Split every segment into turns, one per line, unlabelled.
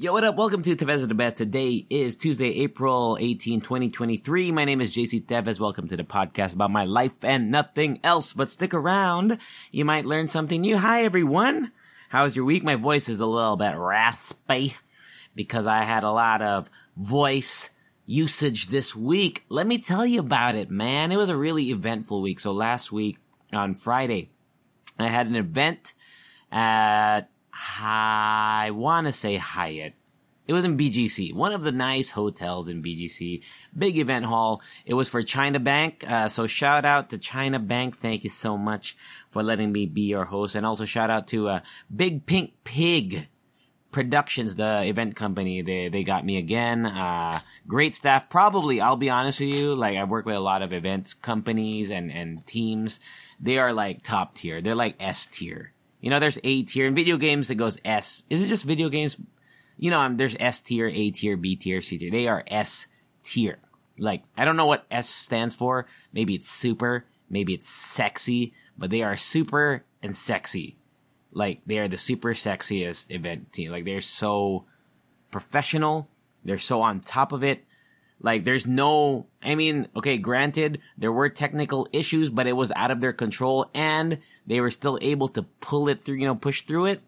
Yo, what up? Welcome to Tevez the Best. Today is Tuesday, April 18, 2023. My name is JC Tevez. Welcome to the podcast about my life and nothing else. But stick around. You might learn something new. Hi, everyone. How's your week? My voice is a little bit raspy because I had a lot of voice usage this week. Let me tell you about it, man. It was a really eventful week. So last week on Friday, I had an event at, I want to say Hyatt. It was in BGC, one of the nice hotels in BGC. Big event hall. It was for China Bank. Uh, so shout out to China Bank. Thank you so much for letting me be your host. And also shout out to uh, Big Pink Pig Productions, the event company. They they got me again. Uh, great staff. Probably, I'll be honest with you. Like I work with a lot of events companies and and teams. They are like top tier. They're like S tier. You know, there's A tier in video games. It goes S. Is it just video games? You know, um, there's S tier, A tier, B tier, C tier. They are S tier. Like I don't know what S stands for. Maybe it's super. Maybe it's sexy. But they are super and sexy. Like they are the super sexiest event team. Like they're so professional. They're so on top of it. Like there's no, I mean, okay, granted, there were technical issues, but it was out of their control and they were still able to pull it through, you know, push through it.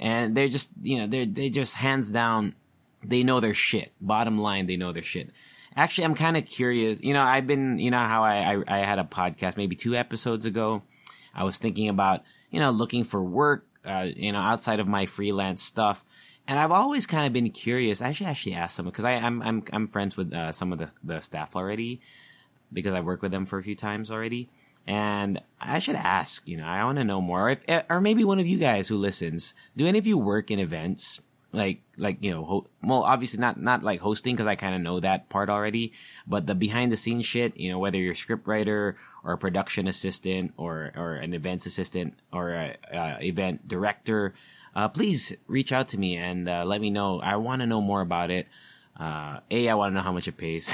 And they're just, you know, they're, they just hands down, they know their shit. Bottom line, they know their shit. Actually, I'm kind of curious. You know, I've been, you know, how I, I, I had a podcast maybe two episodes ago. I was thinking about, you know, looking for work, uh, you know, outside of my freelance stuff. And I've always kind of been curious. I should actually ask someone because I'm I'm I'm friends with uh, some of the the staff already because I've worked with them for a few times already. And I should ask, you know, I want to know more. If, eh, or maybe one of you guys who listens, do any of you work in events? Like, like, you know, ho- well, obviously not, not like hosting because I kind of know that part already, but the behind the scenes shit, you know, whether you're a script writer or a production assistant or, or an events assistant or a, a event director, uh, please reach out to me and uh, let me know. I want to know more about it. Uh, a, I want to know how much it pays,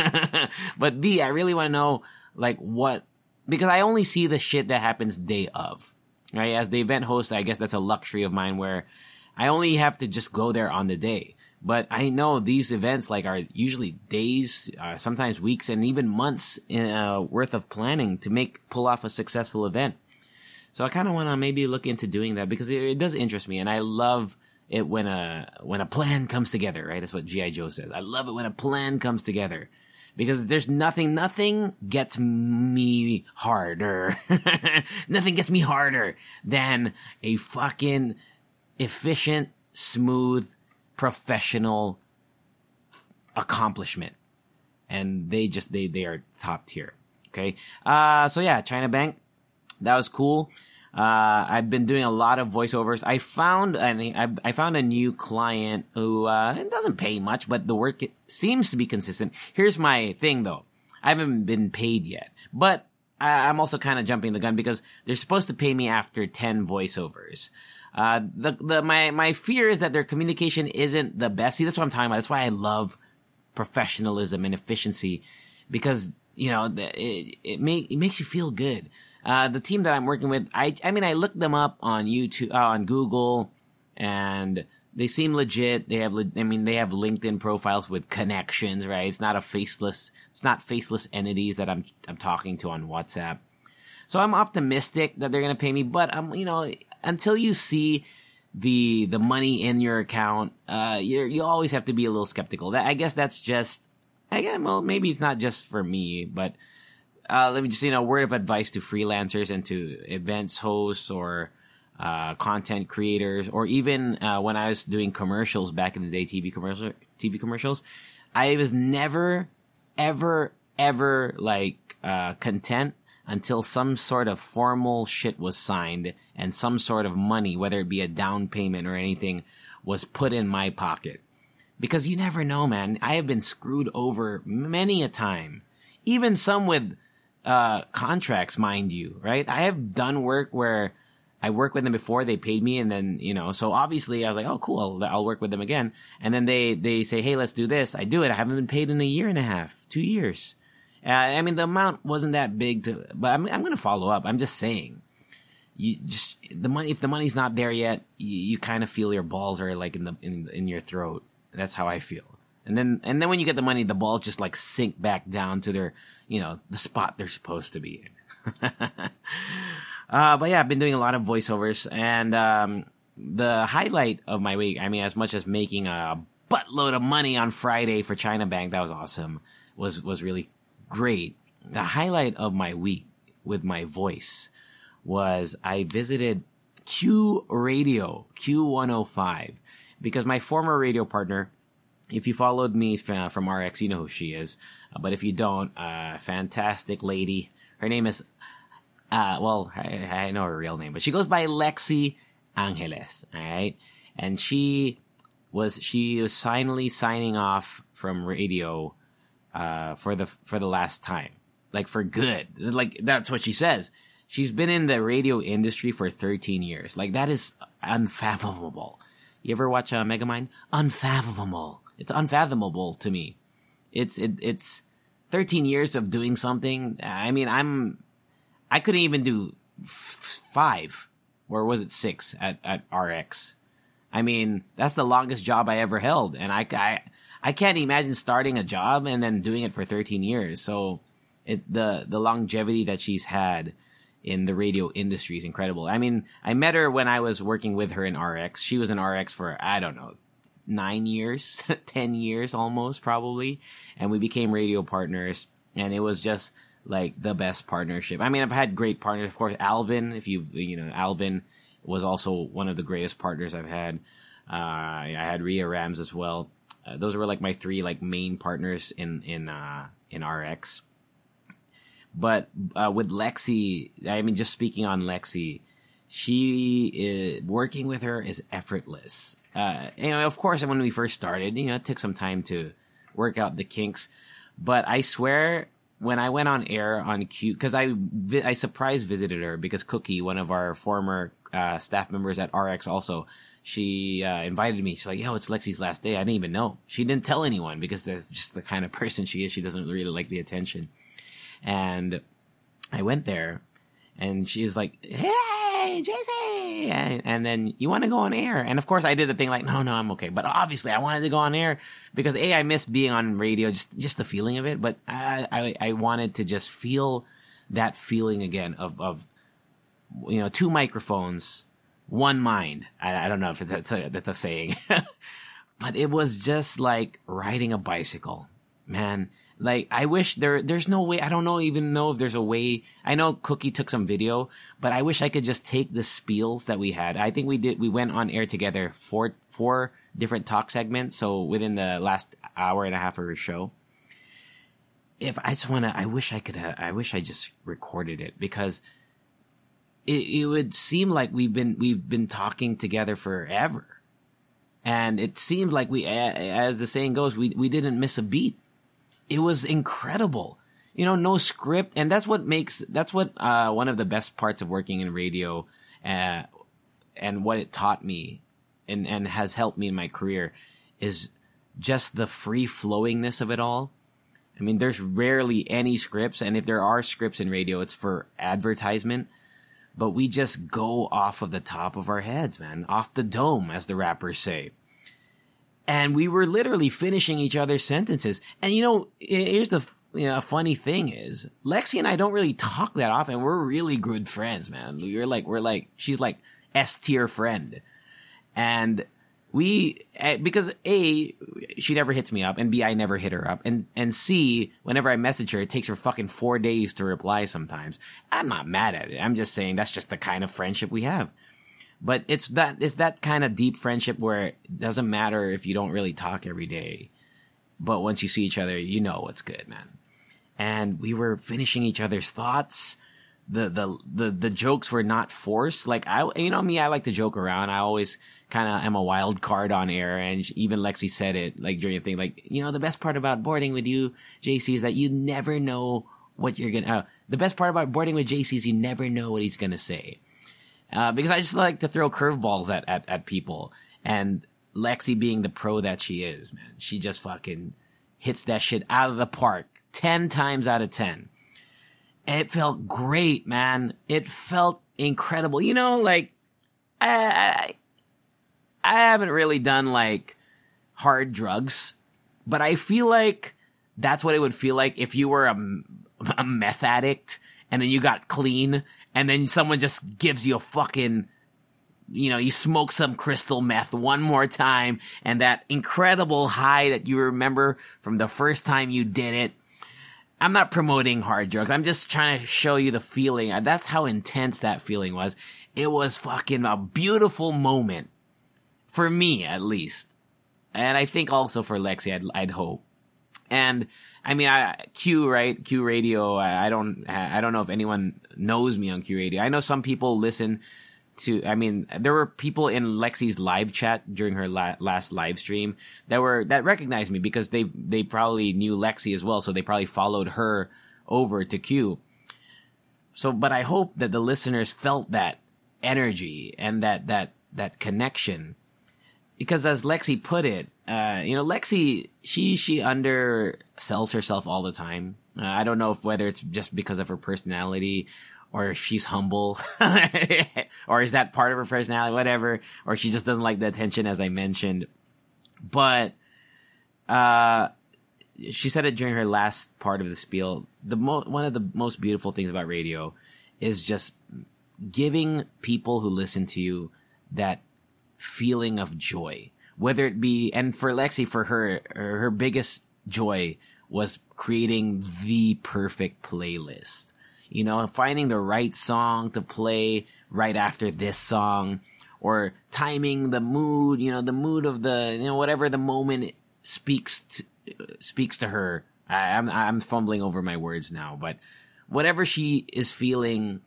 but B, I really want to know like what because I only see the shit that happens day of. Right, as the event host, I guess that's a luxury of mine where I only have to just go there on the day. But I know these events like are usually days, uh, sometimes weeks, and even months uh, worth of planning to make pull off a successful event. So I kind of want to maybe look into doing that because it, it, does interest me, and I love it when a when a plan comes together. Right, that's what GI Joe says. I love it when a plan comes together because there's nothing, nothing gets me harder. nothing gets me harder than a fucking efficient, smooth, professional accomplishment. And they just, they, they are top tier. Okay. Uh, so yeah, China Bank. That was cool. Uh, I've been doing a lot of voiceovers. I found an, I found a new client who uh, doesn't pay much, but the work seems to be consistent. Here's my thing though. I haven't been paid yet, but I, I'm also kind of jumping the gun because they're supposed to pay me after 10 voiceovers. Uh, the, the, my, my fear is that their communication isn't the best. See, that's what I'm talking about. That's why I love professionalism and efficiency because, you know, it, it, make, it makes you feel good. Uh, the team that I'm working with, I, I mean, I looked them up on YouTube, uh, on Google, and they seem legit. They have, le- I mean, they have LinkedIn profiles with connections, right? It's not a faceless, it's not faceless entities that I'm, I'm talking to on WhatsApp. So I'm optimistic that they're going to pay me, but I'm, you know, until you see the, the money in your account, uh, you you always have to be a little skeptical. That, I guess that's just, again, well, maybe it's not just for me, but, uh, let me just you know word of advice to freelancers and to events hosts or uh, content creators or even uh, when I was doing commercials back in the day, TV commercial TV commercials, I was never, ever, ever like uh, content until some sort of formal shit was signed and some sort of money, whether it be a down payment or anything, was put in my pocket. Because you never know, man. I have been screwed over many a time. Even some with, uh, contracts, mind you, right? I have done work where I worked with them before, they paid me, and then, you know, so obviously I was like, oh, cool, I'll, I'll work with them again. And then they, they say, hey, let's do this. I do it. I haven't been paid in a year and a half, two years. Uh, I mean, the amount wasn't that big to, but I'm, I'm going to follow up. I'm just saying. You just, the money, if the money's not there yet, you, you kind of feel your balls are like in the, in, in your throat. That's how I feel. And then, and then when you get the money, the balls just like sink back down to their, you know, the spot they're supposed to be in. uh, but yeah, I've been doing a lot of voiceovers and, um, the highlight of my week, I mean, as much as making a buttload of money on Friday for China Bank, that was awesome, was, was really great. The highlight of my week with my voice was I visited Q Radio, Q105, because my former radio partner, if you followed me from RX, you know who she is. Uh, but if you don't, uh, fantastic lady. Her name is, uh, well, I, I know her real name, but she goes by Lexy Angeles. All right. And she was, she was finally signing off from radio, uh, for the, for the last time. Like for good. Like that's what she says. She's been in the radio industry for 13 years. Like that is unfathomable. You ever watch uh, Megamind? Unfathomable. It's unfathomable to me. It's it, it's 13 years of doing something. I mean, I'm I couldn't even do f- five, or was it six at at RX? I mean, that's the longest job I ever held, and I I I can't imagine starting a job and then doing it for 13 years. So, it the the longevity that she's had in the radio industry is incredible. I mean, I met her when I was working with her in RX. She was in RX for, I don't know, nine years, 10 years almost probably. And we became radio partners and it was just like the best partnership. I mean, I've had great partners. Of course, Alvin, if you, you know, Alvin was also one of the greatest partners I've had. Uh, I had Ria Rams as well. Uh, those were like my three like main partners in, in, uh, in RX. But uh, with Lexy, I mean, just speaking on Lexy, she is, working with her is effortless. Uh, you know, of course, when we first started, you know, it took some time to work out the kinks. But I swear, when I went on air on Q, because I vi- I surprise visited her because Cookie, one of our former uh, staff members at RX, also she uh, invited me. She's like, "Yo, it's Lexy's last day." I didn't even know. She didn't tell anyone because that's just the kind of person she is. She doesn't really like the attention. And I went there and she's like, And, and then you want to go on air. And of course I did the thing like, no, no, I'm okay. But obviously I wanted to go on air because A, I miss being on radio, just, just the feeling of it. But I, I, I wanted to just feel that feeling again of, of, you know, two microphones, one mind. I, I don't know if that's a, that's a saying, but it was just like riding a bicycle, man like I wish there there's no way I don't know even know if there's a way I know Cookie took some video, but I wish I could just take the spiels that we had. I think we did we went on air together four four different talk segments, so within the last hour and a half of our show. If I just wanna I wish I could have, I wish I just recorded it because it, it would seem like we've been we've been talking together forever. And it seemed like we as the saying goes, we we didn't miss a beat it was incredible. You know, no script. And that's what makes, that's what, uh, one of the best parts of working in radio, uh, and what it taught me and, and has helped me in my career is just the free flowingness of it all. I mean, there's rarely any scripts. And if there are scripts in radio, it's for advertisement. But we just go off of the top of our heads, man. Off the dome, as the rappers say and we were literally finishing each other's sentences. And you know, here's the you know, funny thing is Lexy and I don't really talk that often. We're really good friends, man. We're like, we're like, she's like S tier friend. And we, eh, because A, she never hits me up, and B, I never hit her up, and, and C, whenever I message her, it takes her fucking four days to reply sometimes. I'm not mad at it. I'm just saying that's just the kind of friendship we have. But it's that it's that kind of deep friendship where it doesn't matter if you don't really talk every day, but once you see each other, you know what's good, man. And we were finishing each other's thoughts. the, the, the, the jokes were not forced. Like I, you know me, I like to joke around. I always kind of am a wild card on air. And even Lexy said it like during the thing, like, you know, the best part about boarding with you, JC, is that you never know what you're gonna, uh, the best part about boarding with JC is you never know what he's gonna say. Uh, because I just like to throw curveballs at, at, at people. And Lexy being the pro that she is, man, she just fucking hits that shit out of the park 10 times out of 10. And it felt great, man. It felt incredible. You know, like, I, I, I haven't really done like hard drugs, but I feel like that's what it would feel like if you were a, a meth addict and then you got clean and then someone just gives you a fucking you know, you smoke some crystal meth one more time and that incredible high that you remember from the first time you did it. I'm not promoting hard drugs. I'm just trying to show you the feeling. That's how intense that feeling was. It was fucking a beautiful moment. For me, at least. And I think also for Lexy, I'd, I'd hope. And I mean, I, Q, right? Q radio. I, I don't, I don't know if anyone knows me on Q radio. I know some people listen to, I mean, there were people in Lexy's live chat during her la- last live stream that were, that recognized me because they, they probably knew Lexy as well. So they probably followed her over to Q. So, but I hope that the listeners felt that energy and that, that, that connection. Because as Lexy put it, uh, you know, Lexy, she, she undersells herself all the time. Uh, I don't know if whether it's just because of her personality or if she's humble, or is that part of her personality, whatever, or she just doesn't like the attention, as I mentioned. But, uh, she said it during her last part of the spiel. The mo- one of the most beautiful things about radio is just giving people who listen to you that feeling of joy, whether it be, and for Lexy, for her, her biggest joy was creating the perfect playlist you know, finding the right song to play right after this song or timing the mood, you know, the mood of the, you know, whatever the moment speaks to, speaks to her. I, I'm, I'm fumbling over my words now, but whatever she is feeling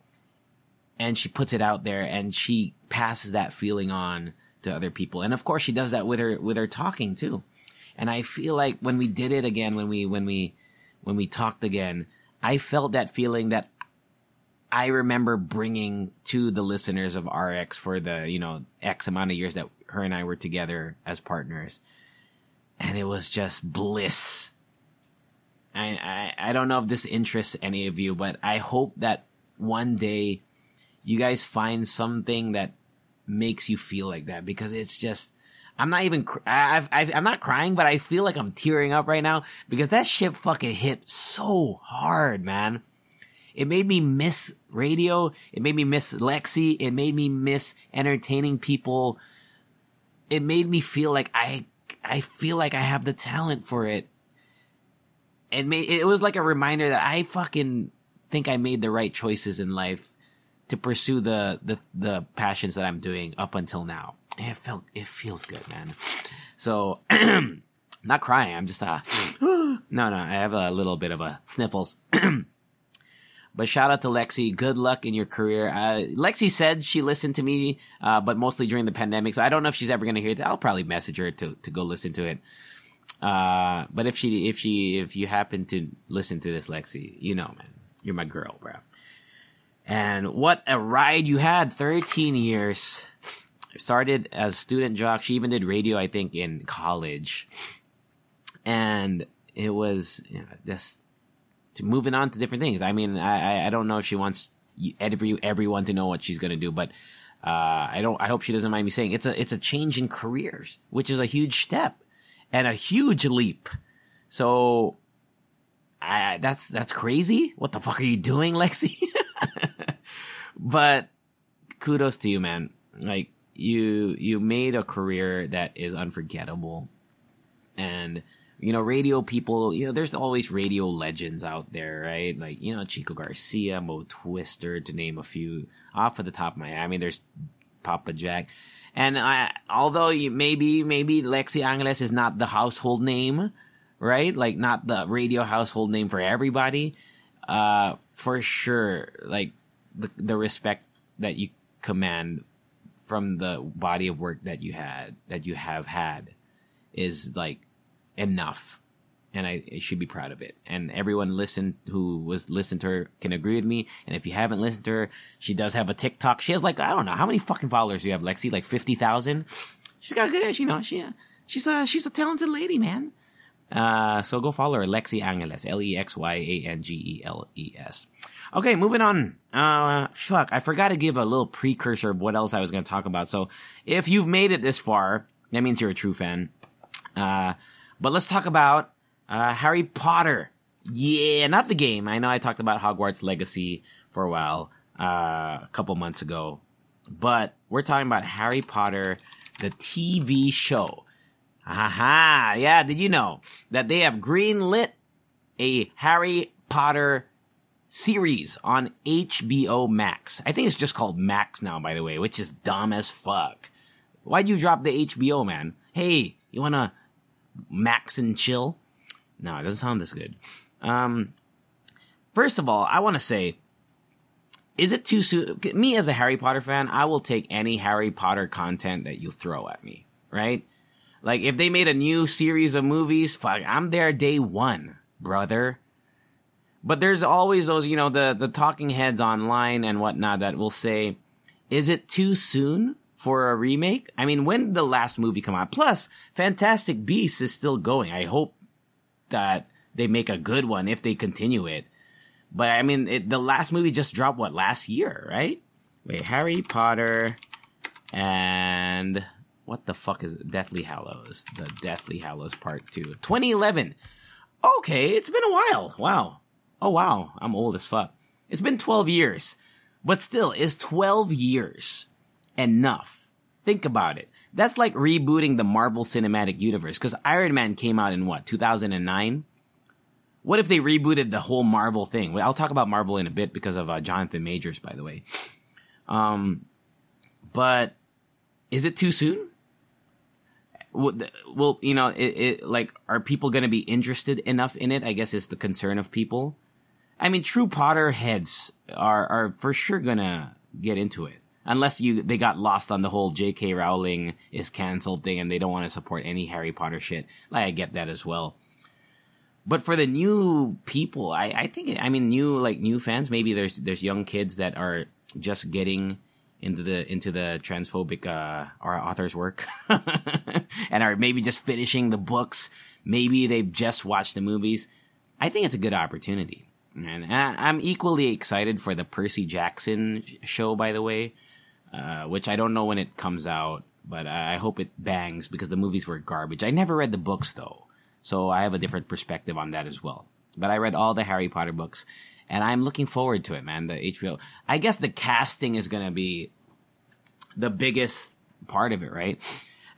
and she puts it out there and she passes that feeling on to other people. And of course she does that with her, with her talking too. And I feel like when we did it again, when we, when we, when we talked again, I felt that feeling that I remember bringing to the listeners of RX for the, you know, X amount of years that her and I were together as partners. And it was just bliss. I, I, I don't know if this interests any of you, but I hope that one day you guys find something that makes you feel like that because it's just, I'm not even, I've, i am not crying, but I feel like I'm tearing up right now because that shit fucking hit so hard, man. It made me miss radio. It made me miss Lexy. It made me miss entertaining people. It made me feel like I, I feel like I have the talent for it. It made, it was like a reminder that I fucking think I made the right choices in life to pursue the, the, the passions that I'm doing up until now. It felt, it feels good, man. So, not crying. I'm just, uh, no, no, I have a little bit of a sniffles. But shout out to Lexy. Good luck in your career. Uh, Lexy said she listened to me, uh, but mostly during the pandemic. So I don't know if she's ever going to hear that. I'll probably message her to, to go listen to it. Uh, but if she, if she, if you happen to listen to this, Lexy, you know, man, you're my girl, bro. And what a ride you had. 13 years. Started as student jock. She even did radio, I think, in college. And it was, you know, just, moving on to different things. I mean, I, I don't know if she wants every, everyone to know what she's going to do, but, uh, I don't, I hope she doesn't mind me saying it's a, it's a change in careers, which is a huge step and a huge leap. So, I, that's, that's crazy. What the fuck are you doing, Lexy? but kudos to you, man. Like, you, you made a career that is unforgettable and, you know, radio people, you know, there's always radio legends out there, right? Like, you know, Chico Garcia, Mo Twister, to name a few off of the top of my head. I mean, there's Papa Jack. And I, although you, maybe, maybe Lexy Angeles is not the household name, right? Like, not the radio household name for everybody. Uh, for sure, like, the the respect that you command from the body of work that you had that you have had is like enough and I, I, should be proud of it. And everyone listened who was listened to her can agree with me. And if you haven't listened to her, she does have a TikTok. She has like I don't know how many fucking followers do you have, Lexy? Like fifty thousand. She's got good, you know, she she's a she's a talented lady, man. Uh, so go follow her, Lexy Angeles, L E X Y A N G E L E S. Okay, moving on. Uh, fuck, I forgot to give a little precursor of what else I was going to talk about. So if you've made it this far, that means you're a true fan. Uh, but let's talk about uh, Harry Potter. Yeah, not the game. I know I talked about Hogwarts Legacy for a while, uh, a couple months ago, but we're talking about Harry Potter, the TV show. Aha, yeah, did you know that they have greenlit a Harry Potter series on HBO Max? I think it's just called Max now, by the way, which is dumb as fuck. Why'd you drop the HBO, man? Hey, you wanna max and chill? No, it doesn't sound this good. Um, first of all, I want to say, is it too soon? Me as a Harry Potter fan, I will take any Harry Potter content that you throw at me, right? Like if they made a new series of movies, fuck, I'm there day one, brother. But there's always those, you know, the the talking heads online and whatnot that will say, "Is it too soon for a remake?" I mean, when did the last movie come out? Plus, Fantastic Beasts is still going. I hope that they make a good one if they continue it. But I mean, it, the last movie just dropped what last year, right? Wait, Harry Potter and what the fuck is it? Deathly Hallows? The Deathly Hallows Part Two, 2011. Okay, it's been a while. Wow. Oh wow, I'm old as fuck. It's been 12 years, but still, is 12 years enough? Think about it. That's like rebooting the Marvel Cinematic Universe because Iron Man came out in what 2009. What if they rebooted the whole Marvel thing? Well, I'll talk about Marvel in a bit because of uh, Jonathan Majors, by the way. Um, but is it too soon? Well, you know, it, it like are people going to be interested enough in it? I guess is the concern of people. I mean, true Potter heads are are for sure gonna get into it unless you they got lost on the whole J.K. Rowling is canceled thing and they don't want to support any Harry Potter shit. Like I get that as well. But for the new people, I, I think I mean new like new fans. Maybe there's there's young kids that are just getting into the into the transphobic uh, our author's work and are maybe just finishing the books. Maybe they've just watched the movies. I think it's a good opportunity. And I'm equally excited for the Percy Jackson show, by the way. Uh, which I don't know when it comes out, but I hope it bangs because the movies were garbage. I never read the books though, so I have a different perspective on that as well. But I read all the Harry Potter books, and I'm looking forward to it, man. The HBO. I guess the casting is gonna be the biggest part of it, right?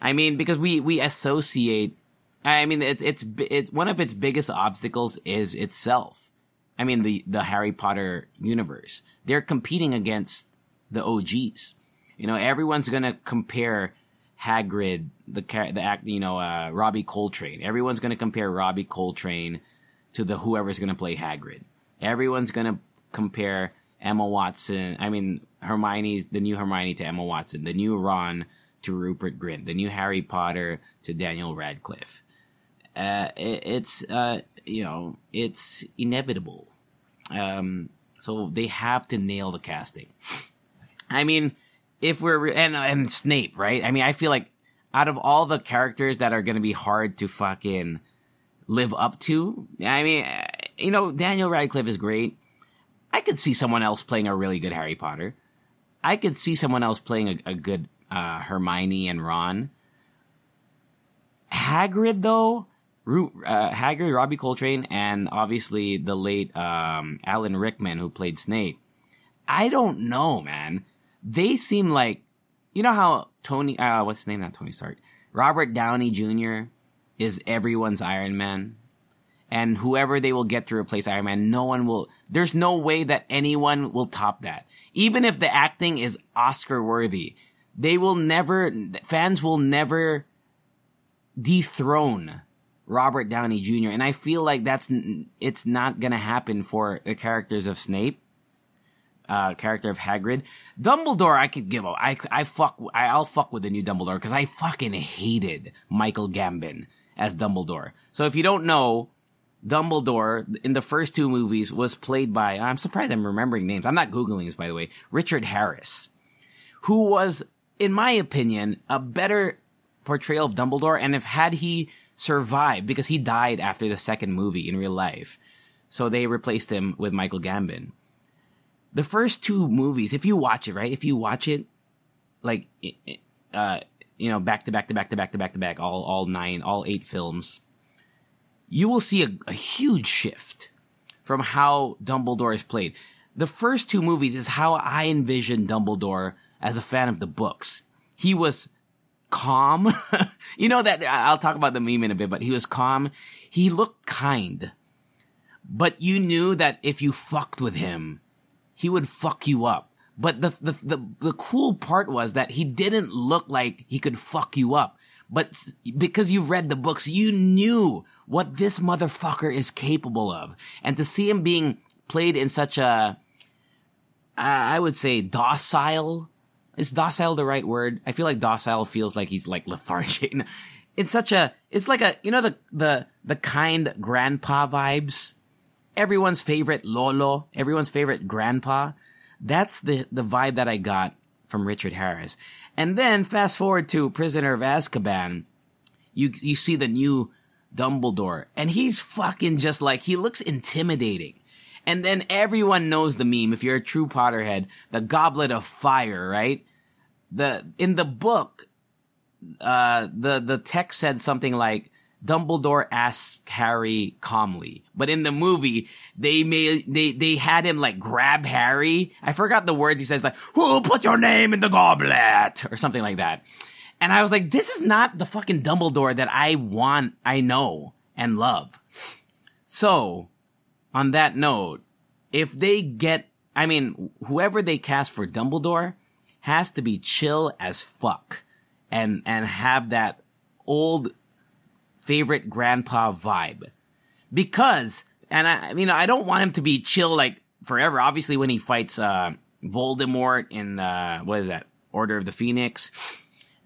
I mean, because we we associate. I mean, it's it's one of its biggest obstacles is itself. I mean, the the Harry Potter universe. They're competing against the OGs. You know, everyone's gonna compare Hagrid, the the act, you know, uh, Robbie Coltrane. Everyone's gonna compare Robbie Coltrane to the whoever's gonna play Hagrid. Everyone's gonna compare Emma Watson. I mean, Hermione, the new Hermione to Emma Watson, the new Ron to Rupert Grint, the new Harry Potter to Daniel Radcliffe. Uh, it, it's uh, you know, it's inevitable. Um, so they have to nail the casting. I mean, if we're and and Snape, right? I mean, I feel like out of all the characters that are going to be hard to fucking live up to, I mean, you know, Daniel Radcliffe is great. I could see someone else playing a really good Harry Potter. I could see someone else playing a, a good uh, Hermione and Ron. Hagrid, though, uh, Hagrid, Robbie Coltrane, and obviously the late um, Alan Rickman, who played Snape. I don't know, man they seem like, you know how Tony, uh, what's his name? Not Tony Stark. Robert Downey Jr. is everyone's Iron Man. And whoever they will get to replace Iron Man, no one will, there's no way that anyone will top that. Even if the acting is Oscar worthy, they will never, fans will never dethrone Robert Downey Jr. And I feel like that's, it's not gonna happen for the characters of Snape uh, character of Hagrid. Dumbledore, I could give up. I, I fuck, I, I'll fuck with the new Dumbledore because I fucking hated Michael Gambon as Dumbledore. So if you don't know, Dumbledore in the first two movies was played by, I'm surprised I'm remembering names. I'm not Googling this, by the way. Richard Harris, who was, in my opinion, a better portrayal of Dumbledore. And if had he survived, because he died after the second movie in real life, so they replaced him with Michael Gambon. The first two movies, if you watch it, right? If you watch it, like, uh, you know, back to back to back to back to back to back, all, all nine, all eight films, you will see a, a huge shift from how Dumbledore is played. The first two movies is how I envisioned Dumbledore as a fan of the books. He was calm. you know that I'll talk about the meme in a bit, but he was calm. He looked kind but you knew that if you fucked with him, he would fuck you up. But the, the, the, the cool part was that he didn't look like he could fuck you up. But because you read the books, you knew what this motherfucker is capable of. And to see him being played in such a, I would say docile, is docile the right word? I feel like docile feels like he's like lethargic. It's such a, it's like a, you know, the, the, the kind grandpa vibes everyone's favorite Lolo, everyone's favorite grandpa. That's the, the vibe that I got from Richard Harris. And then fast forward to Prisoner of Azkaban, you, you see the new Dumbledore and he's fucking just like, he looks intimidating. And then everyone knows the meme. If you're a true Potterhead, the goblet of fire, right? The, in the book, uh, the, the text said something like, Dumbledore asks Harry calmly, but in the movie, they made, they, they had him like grab Harry. I forgot the words he says like, who put your name in the goblet? Or something like that. And I was like, this is not the fucking Dumbledore that I want, I know and love. So, on that note, if they get, I mean, whoever they cast for Dumbledore has to be chill as fuck and, and have that old favorite grandpa vibe. Because, and I, you know, I don't want him to be chill like forever. Obviously, when he fights, uh, Voldemort in, uh, what is that? Order of the Phoenix.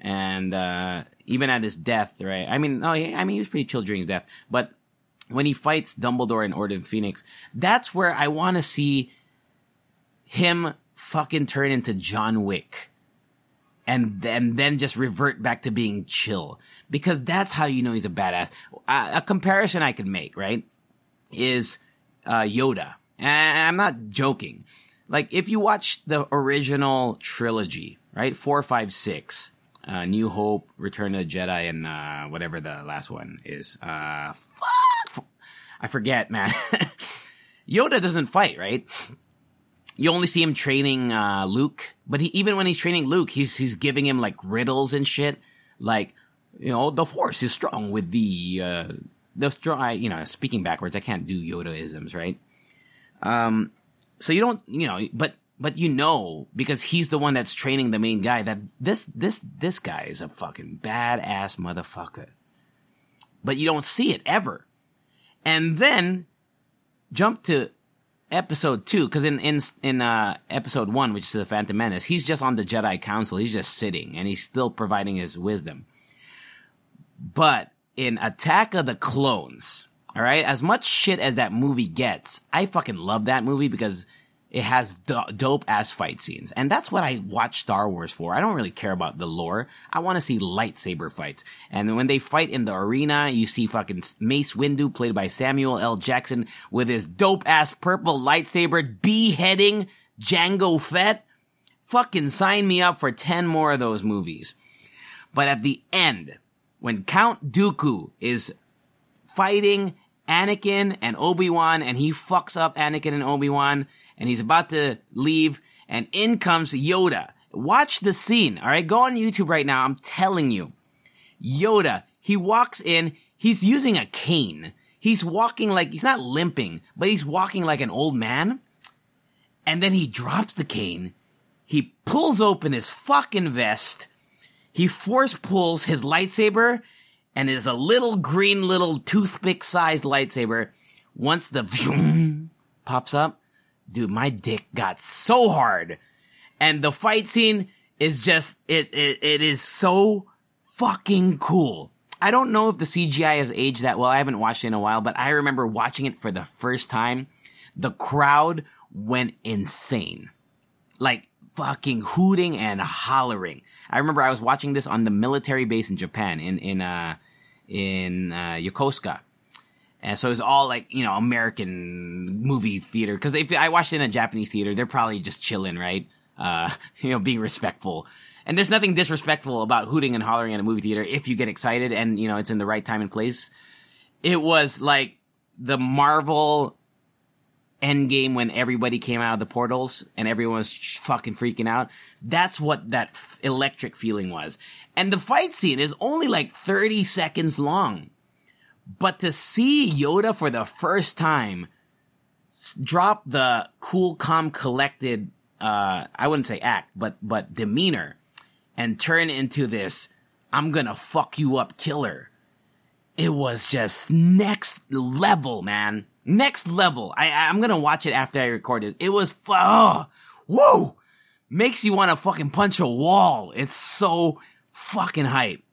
And, uh, even at his death, right? I mean, oh, I mean, he was pretty chill during his death, but when he fights Dumbledore Order of Phoenix, that's where I want to see him fucking turn into John Wick and then then just revert back to being chill because that's how you know he's a badass. a comparison I could make, right, is uh, Yoda, and I'm not joking. Like if you watch the original trilogy, right, four, five, six, uh, New Hope, Return of the Jedi, and uh, whatever the last one is. Uh, fuck, I forget, man. Yoda doesn't fight, right? you only see him training uh, Luke, but he even when he's training Luke, he's he's giving him like riddles and shit, like you know the Force is strong with the uh, the strong. You know, speaking backwards, I can't do Yodaisms, right? Um, so you don't, you know, but but you know because he's the one that's training the main guy that this this this guy is a fucking badass motherfucker, but you don't see it ever, and then jump to episode two, because in in in uh, episode one, which is the Phantom Menace, he's just on the Jedi Council. He's just sitting, and he's still providing his wisdom. But in Attack of the Clones, all right, as much shit as that movie gets, I fucking love that movie because it has do- dope ass fight scenes. And that's what I watch Star Wars for. I don't really care about the lore. I want to see lightsaber fights. And when they fight in the arena, you see fucking Mace Windu played by Samuel L. Jackson with his dope ass purple lightsaber beheading Jango Fett. Fucking sign me up for 10 more of those movies. But at the end, when Count Dooku is fighting Anakin and Obi-Wan and he fucks up Anakin and Obi-Wan, and he's about to leave and in comes Yoda. Watch the scene, alright? Go on YouTube right now. I'm telling you. Yoda, he walks in, he's using a cane. He's walking like, he's not limping, but he's walking like an old man. And then he drops the cane. He pulls open his fucking vest. He force pulls his lightsaber and it is a little green little toothpick sized lightsaber. Once the vroom pops up, dude, my dick got so hard. And the fight scene is just, it, it, it is so fucking cool. I don't know if the CGI has aged that well. I haven't watched it in a while, but I remember watching it for the first time. The crowd went insane. Like fucking hooting and hollering. I remember I was watching this on the military base in Japan in, in, uh, in, uh, Yokosuka. And so it's all like, you know, American movie theater. Cause if I watched it in a Japanese theater, they're probably just chilling, right? Uh, you know, being respectful. And there's nothing disrespectful about hooting and hollering in a movie theater if you get excited and, you know, it's in the right time and place. It was like the Marvel Endgame when everybody came out of the portals and everyone was fucking freaking out. That's what that f- electric feeling was. And the fight scene is only like 30 seconds long. But to see Yoda for the first time drop the cool, calm, collected, uh, I wouldn't say act, but, but demeanor and turn into this, I'm gonna fuck you up killer. It was just next level, man. Next level. I, I'm gonna watch it after I record it. It was, oh, whoa! Makes you wanna fucking punch a wall. It's so fucking hype.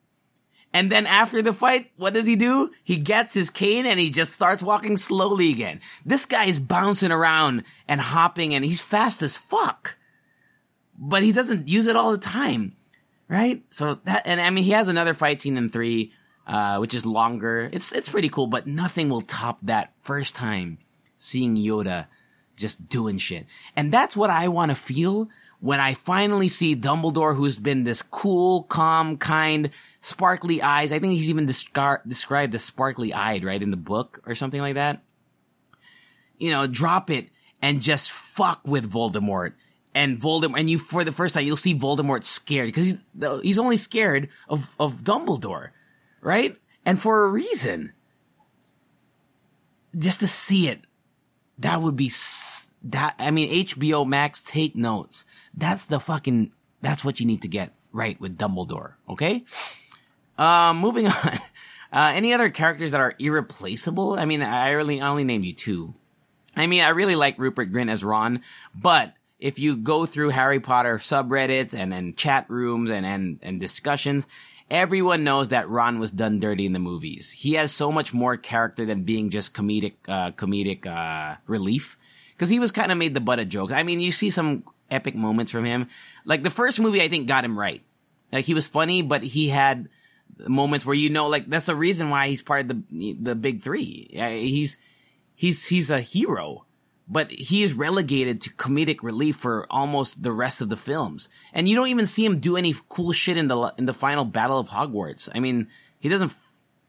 And then after the fight, what does he do? He gets his cane and he just starts walking slowly again. This guy is bouncing around and hopping and he's fast as fuck. But he doesn't use it all the time right? So that, and I mean, he has another fight scene in three, uh, which is longer. It's, it's pretty cool, but nothing will top that first time seeing Yoda just doing shit. And that's what I want to feel when I finally see Dumbledore, who's been this cool, calm, kind, sparkly eyes. I think he's even descar- described as sparkly eyed, right, in the book or something like that. You know, drop it and just fuck with Voldemort and Voldemort, and you for the first time you'll see Voldemort scared because he's he's only scared of of Dumbledore, right? And for a reason. Just to see it, that would be that. I mean, HBO Max, take notes. That's the fucking. That's what you need to get right with Dumbledore. Okay. Um, moving on. Uh, any other characters that are irreplaceable? I mean, I really I only named you two. I mean, I really like Rupert Grint as Ron, but if you go through Harry Potter subreddits and, and chat rooms and, and, and discussions, everyone knows that Ron was done dirty in the movies. He has so much more character than being just comedic, uh, comedic, uh, relief. Cause he was kind of made the butt of jokes. I mean, you see some epic moments from him. Like the first movie, I think got him right. Like he was funny, but he had moments where you know, like that's the reason why he's part of the, the big three. He's, he's, he's a hero but he is relegated to comedic relief for almost the rest of the films. And you don't even see him do any cool shit in the in the final battle of Hogwarts. I mean, he doesn't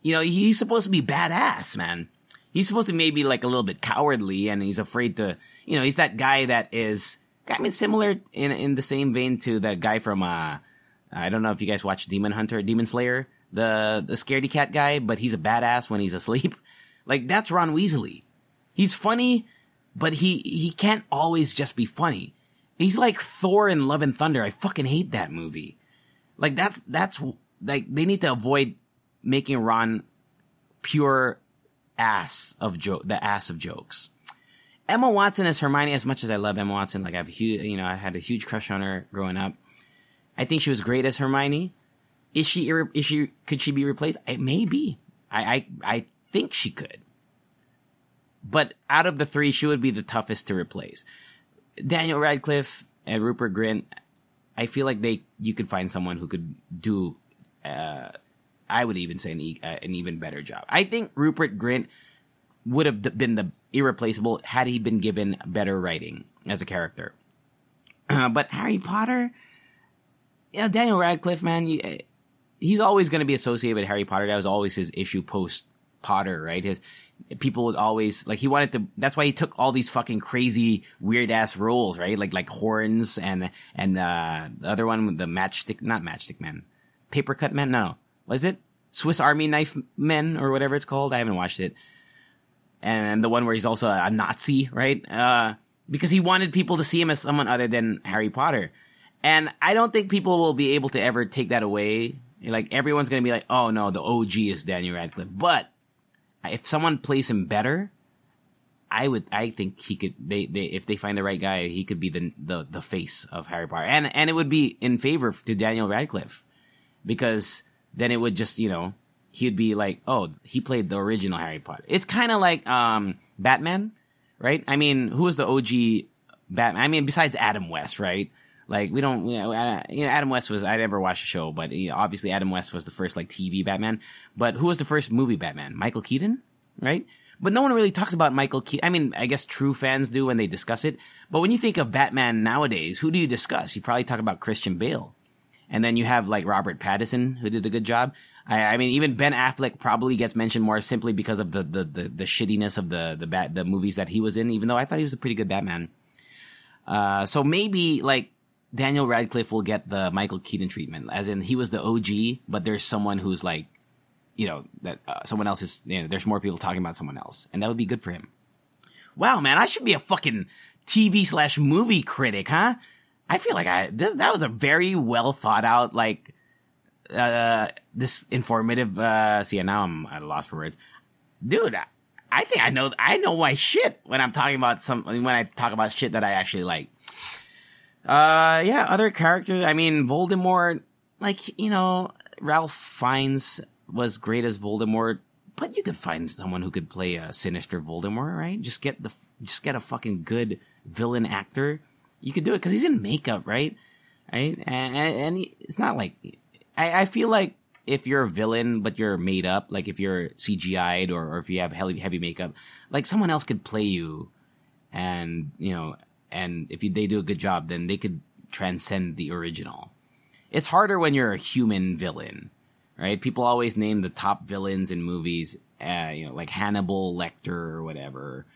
you know, he's supposed to be badass, man. He's supposed to maybe like a little bit cowardly and he's afraid to, you know, he's that guy that is I mean similar in in the same vein to the guy from uh I don't know if you guys watch Demon Hunter, Demon Slayer, the the scaredy cat guy, but he's a badass when he's asleep. Like that's Ron Weasley. He's funny, but he he can't always just be funny. He's like Thor in Love and Thunder. I fucking hate that movie. Like that's that's like they need to avoid making Ron pure ass of joke the ass of jokes. Emma Watson as Hermione. As much as I love Emma Watson, like I've huge you know I had a huge crush on her growing up. I think she was great as Hermione. Is she is she could she be replaced? It may be. I I I think she could but out of the three, she would be the toughest to replace. Daniel Radcliffe and Rupert Grint, I feel like they you could find someone who could do. Uh, I would even say an, uh, an even better job. I think Rupert Grint would have been the irreplaceable had he been given better writing as a character. Uh, but Harry Potter, yeah, Daniel Radcliffe, man, you, uh, he's always going to be associated with Harry Potter. That was always his issue post Potter, right? His people would always like he wanted to. That's why he took all these fucking crazy weird ass roles, right? Like like horns and and uh, the other one, the matchstick, not matchstick man, paper cut man. No, was it Swiss Army knife men or whatever it's called? I haven't watched it. And the one where he's also a Nazi, right? Uh, because he wanted people to see him as someone other than Harry Potter. And I don't think people will be able to ever take that away. Like everyone's gonna be like, oh no, the OG is Daniel Radcliffe. But if someone plays him better, I would, I think he could. They, they, if they find the right guy, he could be the the the face of Harry Potter, and and it would be in favor to Daniel Radcliffe, because then it would just you know he'd be like, oh, he played the original Harry Potter. It's kind of like um Batman, right? I mean, who was the OG Batman? I mean, besides Adam West, right? Like we don't, you know, uh, you know, Adam West was I never watched the show, but you know, obviously Adam West was the first like TV Batman. But who was the first movie Batman? Michael Keaton, right? But no one really talks about Michael Keaton. I mean, I guess true fans do when they discuss it. But when you think of Batman nowadays, who do you discuss? You probably talk about Christian Bale. And then you have like Robert Pattinson, who did a good job. I, I mean, even Ben Affleck probably gets mentioned more simply because of the, the, the, the shittiness of the, the bat, the movies that he was in, even though I thought he was a pretty good Batman. Uh, so maybe like Daniel Radcliffe will get the Michael Keaton treatment, as in he was the OG, but there's someone who's like you know, that uh, someone else is, you know, there's more people talking about someone else. And that would be good for him. Wow, man, I should be a fucking TV slash movie critic, huh? I feel like I, th- that was a very well thought out, like, uh, this informative, uh, see, now I'm at a loss for words. Dude, I, I think I know, I know my shit when I'm talking about some, when I talk about shit that I actually like. Uh, yeah, other characters, I mean, Voldemort, like, you know, Ralph Fiennes was great as Voldemort, but you could find someone who could play a sinister Voldemort, right? Just get the just get a fucking good villain actor. You could do it because he's in makeup, right? Right, and, and it's not like I, I feel like if you're a villain but you're made up, like if you're CGI'd or, or if you have heavy heavy makeup, like someone else could play you, and you know, and if you, they do a good job, then they could transcend the original. It's harder when you're a human villain right? People always name the top villains in movies, uh, you know, like Hannibal Lecter or whatever.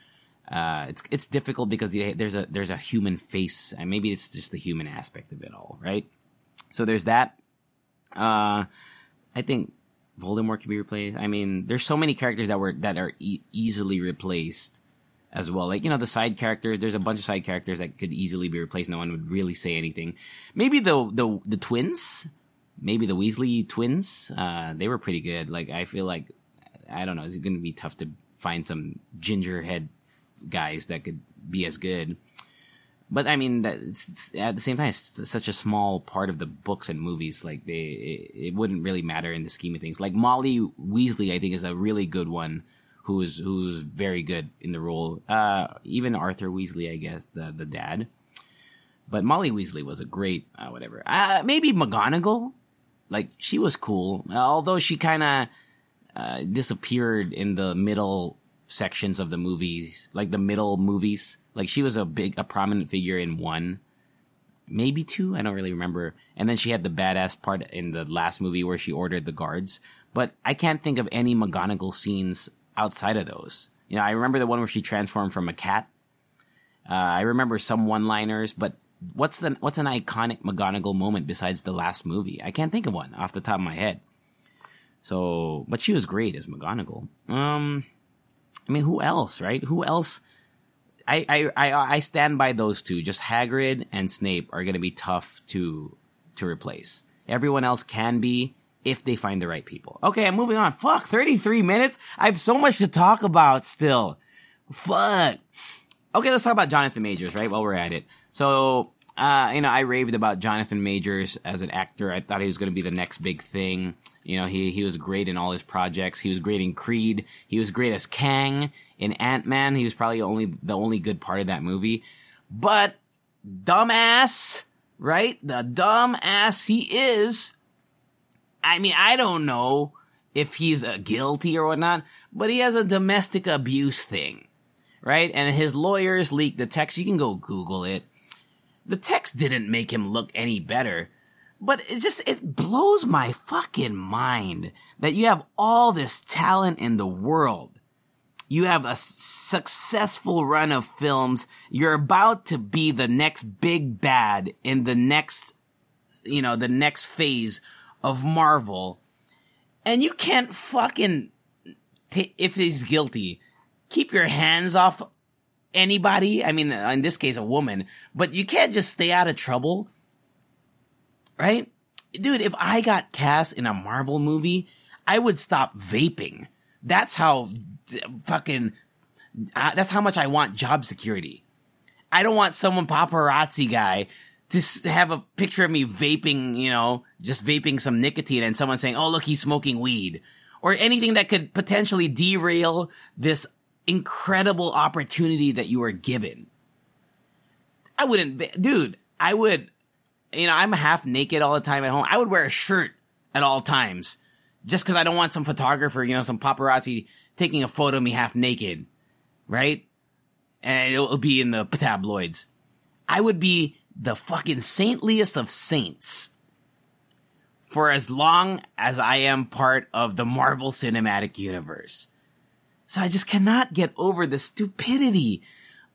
Uh, it's it's difficult because there's a there's a human face, and maybe it's just the human aspect of it all, right? So there's that. Uh, I think Voldemort can be replaced. I mean, there's so many characters that were that are e- easily replaced as well. Like you know, the side characters. There's a bunch of side characters that could easily be replaced. No one would really say anything. Maybe the the the twins maybe the Weasley twins. Uh, they were pretty good. Like I feel like I don't know. It's going to be tough to find some gingerhead guys that could be as good. But I mean, that at the same time, it's such a small part of the books and movies. Like they, it, it, wouldn't really matter in the scheme of things. Like Molly Weasley, I think is a really good one. Who's who's very good in the role. Uh, even Arthur Weasley, I guess the the dad. But Molly Weasley was a great uh, whatever. Uh, maybe McGonagall like she was cool, although she kind of uh, disappeared in the middle sections of the movies, like the middle movies. Like she was a big, a prominent figure in one, maybe two. I don't really remember. And then she had the badass part in the last movie where she ordered the guards. But I can't think of any McGonagall scenes outside of those. You know, I remember the one where she transformed from a cat. Uh, I remember some one-liners, but what's the what's an iconic McGonagall moment besides the last movie? I can't think of one off the top of my head. So, but she was great as McGonagall. Um, I mean, who else, right? Who else? I I I, I stand by those two. Just Hagrid and Snape are going to be tough to to replace. Everyone else can be if they find the right people. Okay, I'm moving on. Fuck, 33 minutes. I have so much to talk about still. Fuck. Okay, let's talk about Jonathan Majors, right? While we're at it. So, uh, you know, I raved about Jonathan Majors as an actor. I thought he was going to be the next big thing. You know, he, he was great in all his projects. He was great in Creed. He was great as Kang in Ant-Man. He was probably only, the only good part of that movie. But, dumbass, right? The dumbass he is. I mean, I don't know if he's uh, guilty or whatnot, but he has a domestic abuse thing, right? And his lawyers leaked the text. You can go Google it the text didn't make him look any better. But it just, it blows my fucking mind that you have all this talent in the world. You have a successful run of films. You're about to be the next big bad in the next, you know, the next phase of Marvel. And you can't fucking, t- if he's guilty, keep your hands off anybody. I mean, in this case, a woman, but you can't just stay out of trouble. Right? Dude, if I got cast in a Marvel movie, I would stop vaping. That's how fucking Uh, that's how much I want job security. I don't want someone paparazzi guy to have a picture of me vaping, you know, just vaping some nicotine and someone saying, "Oh, look, he's smoking weed." Or anything that could potentially derail this incredible opportunity that you were given. I wouldn't, dude, I would, you know, I'm half naked all the time at home. I would wear a shirt at all times just because I don't want some photographer, you know, some paparazzi taking a photo of me half naked, right? And it'll be in the tabloids. I would be the fucking saintliest of saints for as long as I am part of the Marvel Cinematic Universe. So I just cannot get over the stupidity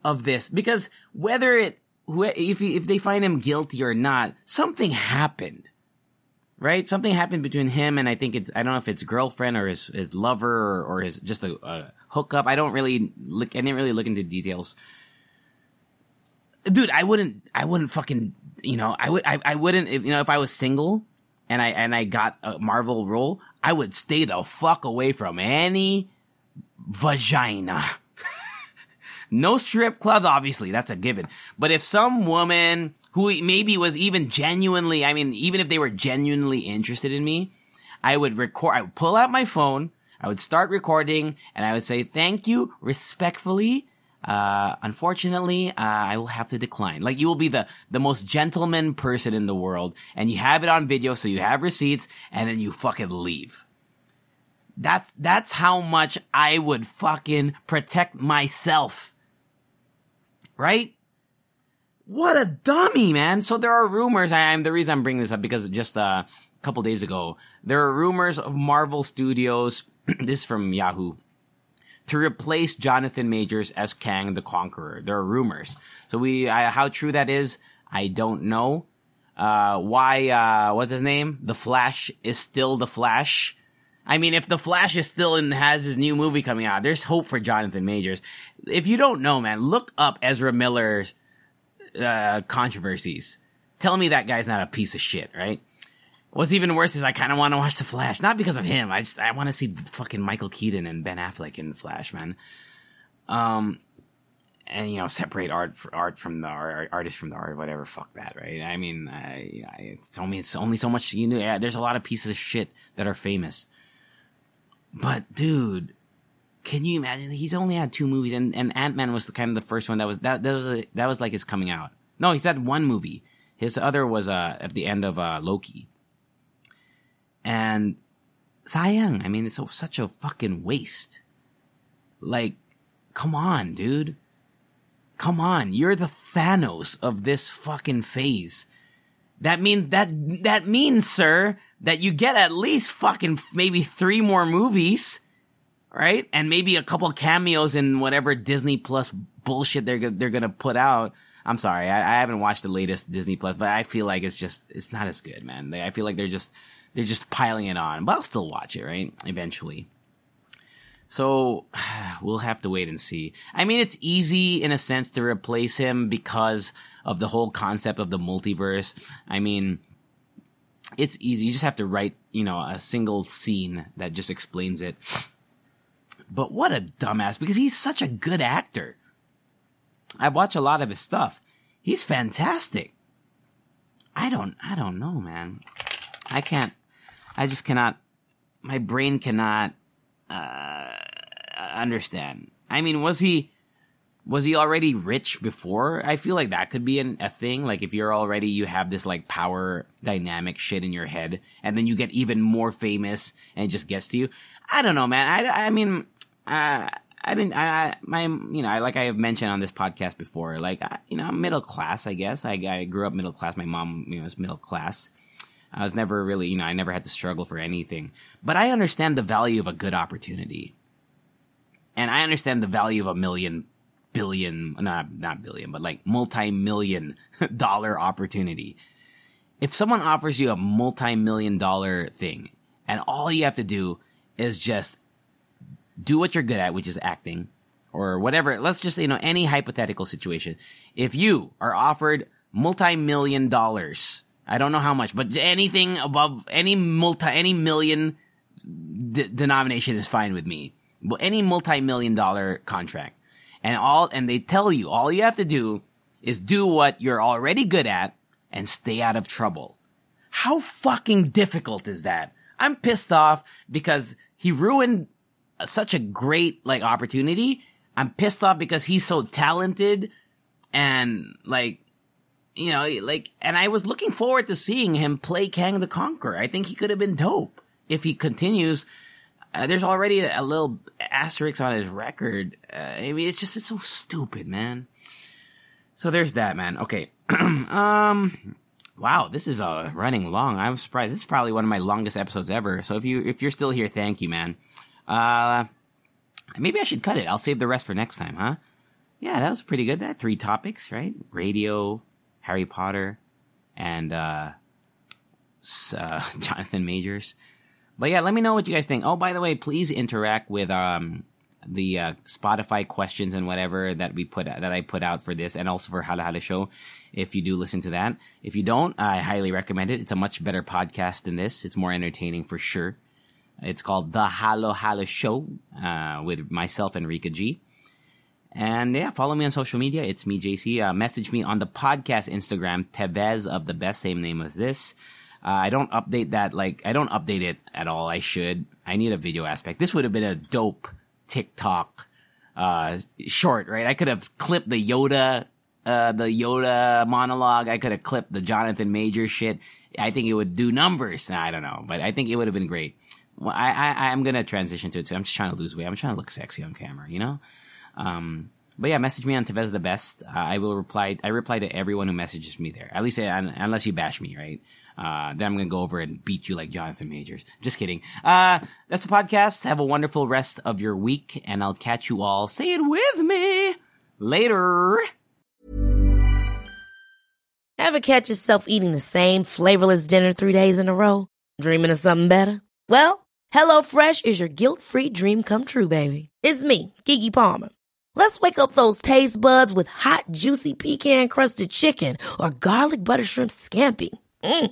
of this because whether it, if, if they find him guilty or not, something happened. Right? Something happened between him and I think it's, I don't know if it's girlfriend or his, his lover or, or his, just a, a hookup. I don't really look, I didn't really look into details. Dude, I wouldn't, I wouldn't fucking, you know, I would, I, I wouldn't, if, you know, if I was single and I, and I got a Marvel role, I would stay the fuck away from any vagina. No strip clubs, obviously, that's a given. But if some woman who maybe was even genuinely, I mean, even if they were genuinely interested in me, I would record, I would pull out my phone, I would start recording, and I would say, thank you, respectfully. Uh, unfortunately, uh, I will have to decline. Like, you will be the, the most gentleman person in the world, and you have it on video, so you have receipts, and then you fucking leave. That's, that's how much I would fucking protect myself. Right? What a dummy, man. So there are rumors. I am the reason I'm bringing this up because just uh, a couple days ago, there are rumors of Marvel Studios. this is from Yahoo to replace Jonathan Majors as Kang the Conqueror. There are rumors. So we, I, how true that is, I don't know. Uh, why, uh, what's his name? The Flash is still the Flash. I mean, if the Flash is still and has his new movie coming out, there's hope for Jonathan Majors. If you don't know, man, look up Ezra Miller's uh, controversies. Tell me that guy's not a piece of shit, right? What's even worse is I kind of want to watch the Flash, not because of him. I just I want to see fucking Michael Keaton and Ben Affleck in the Flash, man. Um, and you know, separate art art from the art, artist from the art, whatever. Fuck that, right? I mean, I, I, it's only it's only so much you know. Yeah, there's a lot of pieces of shit that are famous. But dude, can you imagine? He's only had two movies, and, and Ant Man was the kind of the first one that was that that was a, that was like his coming out. No, he's had one movie. His other was uh, at the end of uh, Loki, and sayang. I mean, it's such a fucking waste. Like, come on, dude. Come on, you're the Thanos of this fucking phase. That means that that means, sir, that you get at least fucking maybe three more movies, right? And maybe a couple cameos in whatever Disney Plus bullshit they're they're gonna put out. I'm sorry, I, I haven't watched the latest Disney Plus, but I feel like it's just it's not as good, man. They, I feel like they're just they're just piling it on, but I'll still watch it, right? Eventually. So we'll have to wait and see. I mean, it's easy in a sense to replace him because of the whole concept of the multiverse. I mean, it's easy. You just have to write, you know, a single scene that just explains it. But what a dumbass because he's such a good actor. I've watched a lot of his stuff. He's fantastic. I don't, I don't know, man. I can't, I just cannot, my brain cannot, uh, understand. I mean, was he, was he already rich before? I feel like that could be an, a thing. Like if you're already, you have this like power dynamic shit in your head and then you get even more famous and it just gets to you. I don't know, man. I, I mean, uh, I didn't, I, my, you know, I, like I have mentioned on this podcast before, like, I, you know, I'm middle class, I guess. I, I grew up middle class. My mom, you know, was middle class. I was never really, you know, I never had to struggle for anything. But I understand the value of a good opportunity. And I understand the value of a million billion, not, not billion, but like multi-million dollar opportunity. If someone offers you a multi-million dollar thing and all you have to do is just do what you're good at, which is acting or whatever, let's just, you know, any hypothetical situation. If you are offered multi-million dollars, I don't know how much, but anything above any multi, any million denomination is fine with me. Well, any multi-million dollar contract And all, and they tell you all you have to do is do what you're already good at and stay out of trouble. How fucking difficult is that? I'm pissed off because he ruined such a great like opportunity. I'm pissed off because he's so talented and like you know, like, and I was looking forward to seeing him play Kang the Conqueror. I think he could have been dope if he continues. Uh, there's already a, a, little asterisk on his record. Uh, I mean, it's just, it's so stupid, man. So there's that, man. Okay. um, wow, this is, uh, running long. I'm surprised. This is probably one of my longest episodes ever. So if you, if you're still here, thank you, man. Uh, maybe I should cut it. I'll save the rest for next time, huh? Yeah, that was pretty good. That three topics, right? Radio, Harry Potter, and uh, uh, Jonathan Majors. But yeah, let me know what you guys think. Oh, by the way, please interact with um, the uh, Spotify questions and whatever that we put that I put out for this, and also for Hala Hala Show. If you do listen to that, if you don't, I highly recommend it. It's a much better podcast than this. It's more entertaining for sure. It's called The Halo Hala Show uh, with myself and Rika G. And yeah, follow me on social media. It's me, JC. Uh, message me on the podcast Instagram, Tevez of the best, same name as this. Uh, I don't update that, like, I don't update it at all. I should. I need a video aspect. This would have been a dope TikTok, uh, short, right? I could have clipped the Yoda, uh, the Yoda monologue. I could have clipped the Jonathan Major shit. I think it would do numbers. Nah, I don't know, but I think it would have been great. Well, I, I, I'm gonna transition to it. So I'm just trying to lose weight. I'm trying to look sexy on camera, you know? Um, but yeah, message me on Tevez the best. Uh, I will reply. I reply to everyone who messages me there. At least uh, unless you bash me, right? Uh, then I'm gonna go over and beat you like Jonathan Majors. Just kidding. Uh, that's the podcast. Have a wonderful rest of your week, and I'll catch you all. Say it with me later.
Ever catch yourself eating the same flavorless dinner three days in a row? Dreaming of something better? Well, HelloFresh is your guilt-free dream come true, baby. It's me, Keke Palmer. Let's wake up those taste buds with hot, juicy pecan crusted chicken or garlic butter shrimp scampi. Mm.